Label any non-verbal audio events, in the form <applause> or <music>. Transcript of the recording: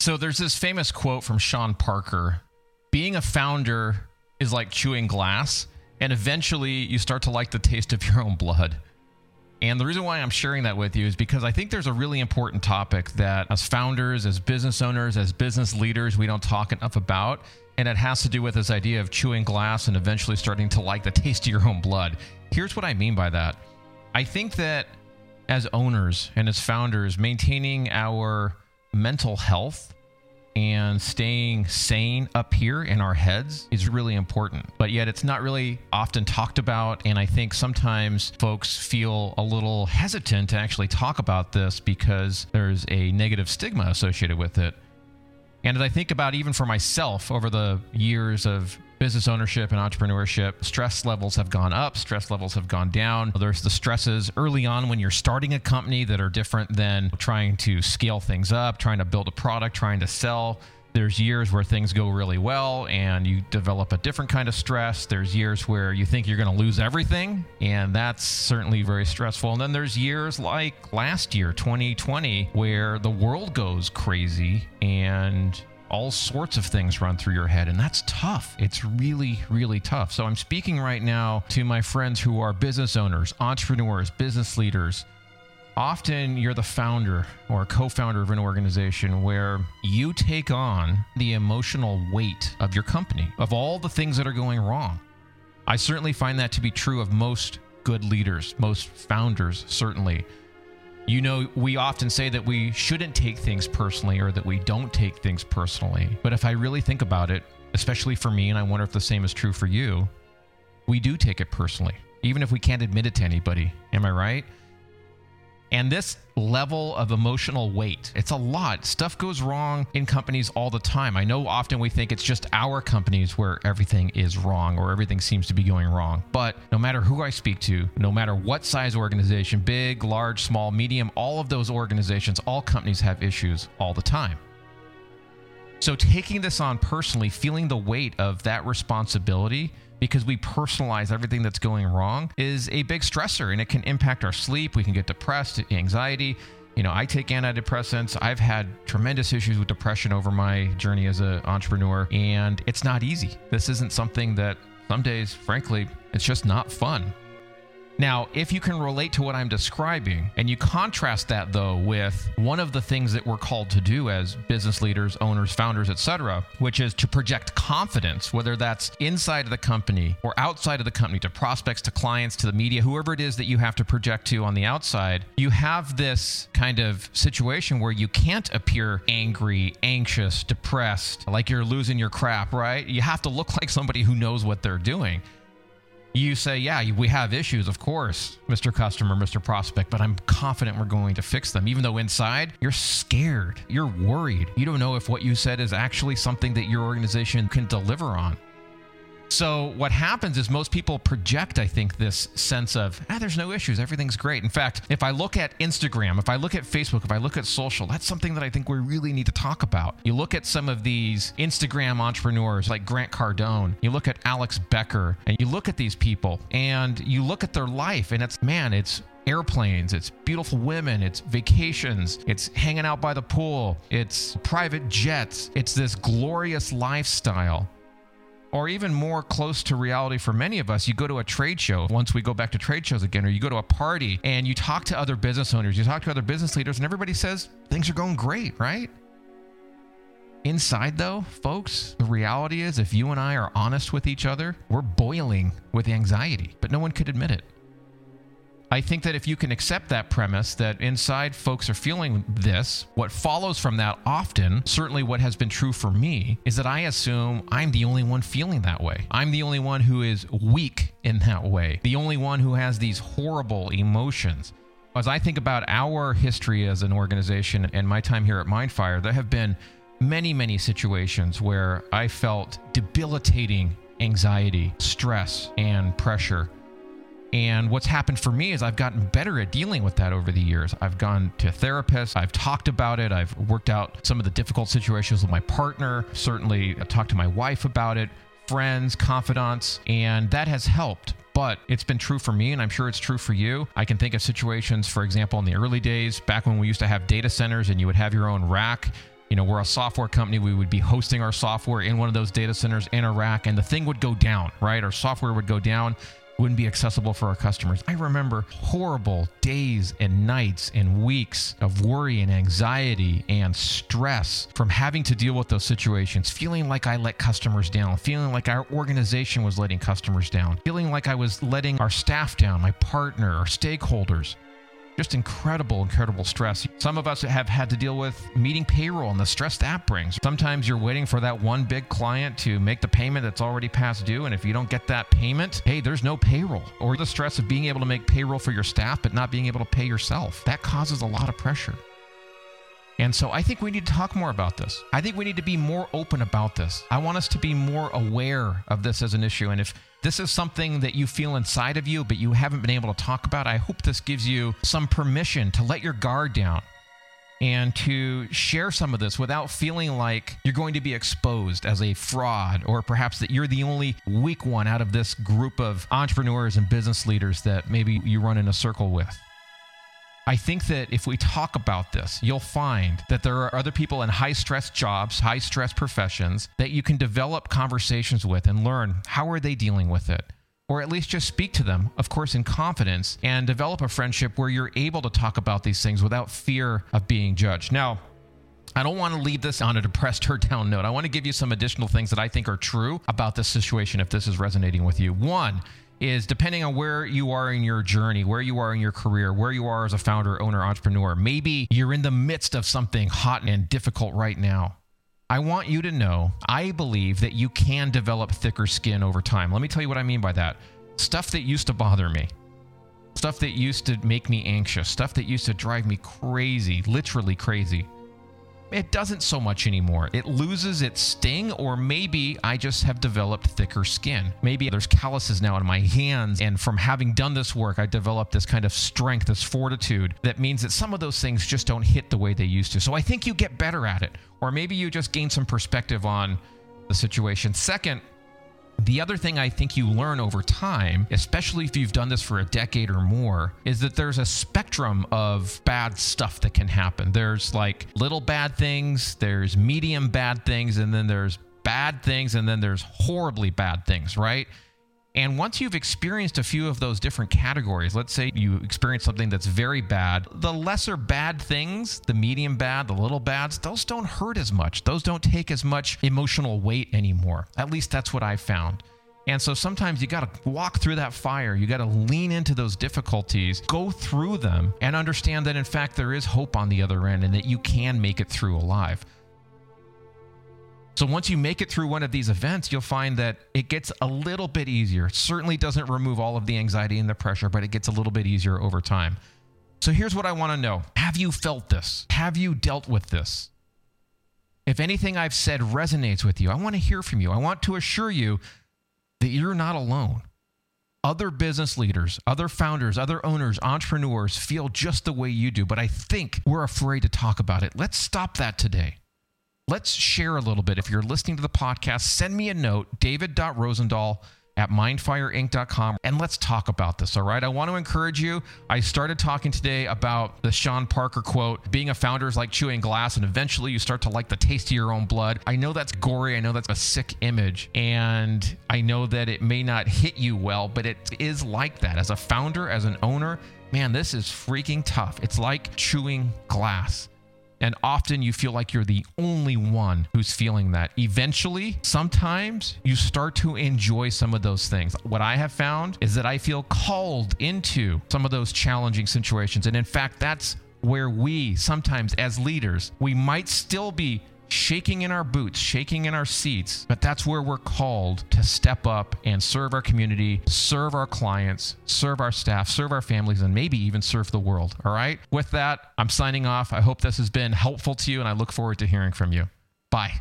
So there's this famous quote from Sean Parker Being a founder is like chewing glass, and eventually you start to like the taste of your own blood. And the reason why I'm sharing that with you is because I think there's a really important topic that as founders, as business owners, as business leaders, we don't talk enough about. And it has to do with this idea of chewing glass and eventually starting to like the taste of your own blood. Here's what I mean by that I think that as owners and as founders, maintaining our mental health and staying sane up here in our heads is really important. But yet, it's not really often talked about. And I think sometimes folks feel a little hesitant to actually talk about this because there's a negative stigma associated with it. And as I think about even for myself over the years of business ownership and entrepreneurship, stress levels have gone up, stress levels have gone down. There's the stresses early on when you're starting a company that are different than trying to scale things up, trying to build a product, trying to sell. There's years where things go really well and you develop a different kind of stress. There's years where you think you're going to lose everything, and that's certainly very stressful. And then there's years like last year, 2020, where the world goes crazy and all sorts of things run through your head, and that's tough. It's really, really tough. So, I'm speaking right now to my friends who are business owners, entrepreneurs, business leaders. Often you're the founder or co founder of an organization where you take on the emotional weight of your company, of all the things that are going wrong. I certainly find that to be true of most good leaders, most founders, certainly. You know, we often say that we shouldn't take things personally or that we don't take things personally. But if I really think about it, especially for me, and I wonder if the same is true for you, we do take it personally, even if we can't admit it to anybody. Am I right? And this level of emotional weight, it's a lot. Stuff goes wrong in companies all the time. I know often we think it's just our companies where everything is wrong or everything seems to be going wrong. But no matter who I speak to, no matter what size organization, big, large, small, medium, all of those organizations, all companies have issues all the time. So taking this on personally, feeling the weight of that responsibility because we personalize everything that's going wrong is a big stressor and it can impact our sleep. We can get depressed, anxiety. You know, I take antidepressants. I've had tremendous issues with depression over my journey as an entrepreneur, and it's not easy. This isn't something that some days, frankly, it's just not fun. Now, if you can relate to what I'm describing, and you contrast that though with one of the things that we're called to do as business leaders, owners, founders, etc., which is to project confidence, whether that's inside of the company or outside of the company, to prospects, to clients, to the media, whoever it is that you have to project to on the outside, you have this kind of situation where you can't appear angry, anxious, depressed, like you're losing your crap, right? You have to look <laughs> like somebody who knows what they're doing you say, Yeah, we have issues, of course, Mr. Customer, Mr. Prospect, but I'm confident we're going to fix them. Even though inside you're scared, you're worried. You don't know if what you said is actually something that your organization can deliver on. So what happens is most people project, I think, this sense of, ah, there's no issues, everything's great. In fact, if I look at Instagram, if I look at Facebook, if I look at social, that's something that I think we really need to talk about. You look at some of these Instagram entrepreneurs like Grant Cardone, you look at Alex Becker, and you look at these people and you look at their life, and it's, man, it's airplanes, it's beautiful women, it's vacations, it's hanging out by the pool, it's private jets, it's this glorious lifestyle or even more close to reality for many of us, you go to a trade show once we go back to trade shows again, or you go to a party and you talk to other business owners, you talk to other business leaders, and everybody says things are going great, right? Inside, though, folks, the reality is if you and I are honest with each other, we're boiling with anxiety, but no one could admit it. I think that if you can accept that premise that inside folks are feeling this, what follows from that often, certainly what has been true for me, is that I assume I'm the only one feeling that way. I'm the only one who is weak in that way, the only one who has these horrible emotions. As I think about our history as an organization and my time here at Mindfire, there have been many, many situations where I felt debilitating anxiety, stress, and pressure and what's happened for me is I've gotten better at dealing with that over the years. I've gone to therapists, I've talked about it, I've worked out some of the difficult situations with my partner, certainly I've talked to my wife about it, friends, confidants, and that has helped but it's been true for me and I'm sure it's true for you. I can think of situations, for example, in the early days, back when we used to have data centers and you would have your own rack you know, we're a software company. We would be hosting our software in one of those data centers in a rack, and the thing would go down, right? Our software would go down, wouldn't be accessible for our customers. I remember horrible days and nights and weeks of worry and anxiety and stress from having to deal with those situations, feeling like I let customers down, feeling like our organization was letting customers down, feeling like I was letting our staff down, my partner, our stakeholders just incredible, incredible stress. Some of us have had to deal with meeting payroll and the stress that brings. Sometimes you're waiting for that one big client to make the payment that's already past due. And if you don't get that payment, hey, there's no payroll. Or the stress of being able to make payroll for your staff, but not being able to pay yourself. That causes a lot of pressure. And so I think we need to talk more about this. I think we need to be more open about this. I want us to be more aware of this as an issue. And if this is something that you feel inside of you, but you haven't been able to talk about, I hope this gives you some permission to let your guard down and to share some of this without feeling like you're going to be exposed as a fraud or perhaps that you're the only weak one out of this group of entrepreneurs and business leaders that maybe you run in a circle with. I think that if we talk about this, you'll find that there are other people in high stress jobs, high stress professions that you can develop conversations with and learn how are they dealing with it or at least just speak to them, of course, in confidence and develop a friendship where you're able to talk about these things without fear of being judged. Now, I don't want to leave this on a depressed or <laughs> down note. I want to give you some additional things that I think are true about this situation if this is resonating with you. One, is depending on where you are in your journey, where you are in your career, where you are as a founder, owner, entrepreneur. Maybe you're in the midst of something hot and difficult right now. I want you to know I believe that you can develop thicker skin over time. Let me tell you what I mean by that. Stuff that used to bother me, stuff that used to make me anxious, stuff that used to drive me crazy, literally crazy it doesn't so much anymore. It loses its sting, or maybe I just have developed thicker skin. Maybe there's calluses now on my hands, and from having done this work, I developed this kind of strength, this fortitude that means that some of those things just don't hit the way they used to. So I think you get better at it, or maybe you just gain some perspective on the situation. Second, the other thing I think you learn over time, especially if you've done this for a decade or more, is that there's a spectrum of bad stuff that can happen. There's like little bad things, there's medium bad things, and then there's bad things, and then there's horribly bad things, right? And once you've experienced a few of those different categories, let's say you experience something that's very bad, the lesser bad things, the medium bad, the little bads, those don't hurt as much. Those don't take as much emotional weight anymore. At least that's what I found. And so sometimes you got to walk through that fire. You got to lean into those difficulties, go through them, and understand that in fact there is hope on the other end and that you can make it through alive. So once you make it through one of these events, you'll find that it gets a little bit easier. It certainly doesn't remove all of the anxiety and the pressure, but it gets a little bit easier over time. So here's what I want to know Have you felt this? Have you dealt with this? If anything I've said resonates with you, I want to hear from you. I want to assure you that you're not alone. Other business leaders, other founders, other owners, entrepreneurs feel just the way you do, but I think we're afraid to talk about it. Let's stop that today let's share a little bit. If you're listening to the podcast, send me a note, david.rosendahl at mindfireinc.com, and let's talk about this, all right? I want to encourage you. I started talking today about the Sean Parker quote being a founder is like chewing glass, and eventually you start to like the taste of your own blood. I know that's gory, I know that's a sick image, and I know that it may not hit you well, but it is like that. As a founder, as an owner, man, this is freaking tough. It's like chewing glass. And often you feel like you're the only one who's feeling that. Eventually, sometimes you start to enjoy some of those things. What I have found is that I feel called into some of those challenging situations. And in fact, that's where we sometimes, as leaders, we might still be shaking in our boots, shaking in our seats, but that's where we're called to step up and serve our community, serve our clients, serve our staff, serve our families, and maybe even serve the world. All right. With that, I'm signing off. I hope this has been helpful to you, and I look forward to hearing from you. Bye.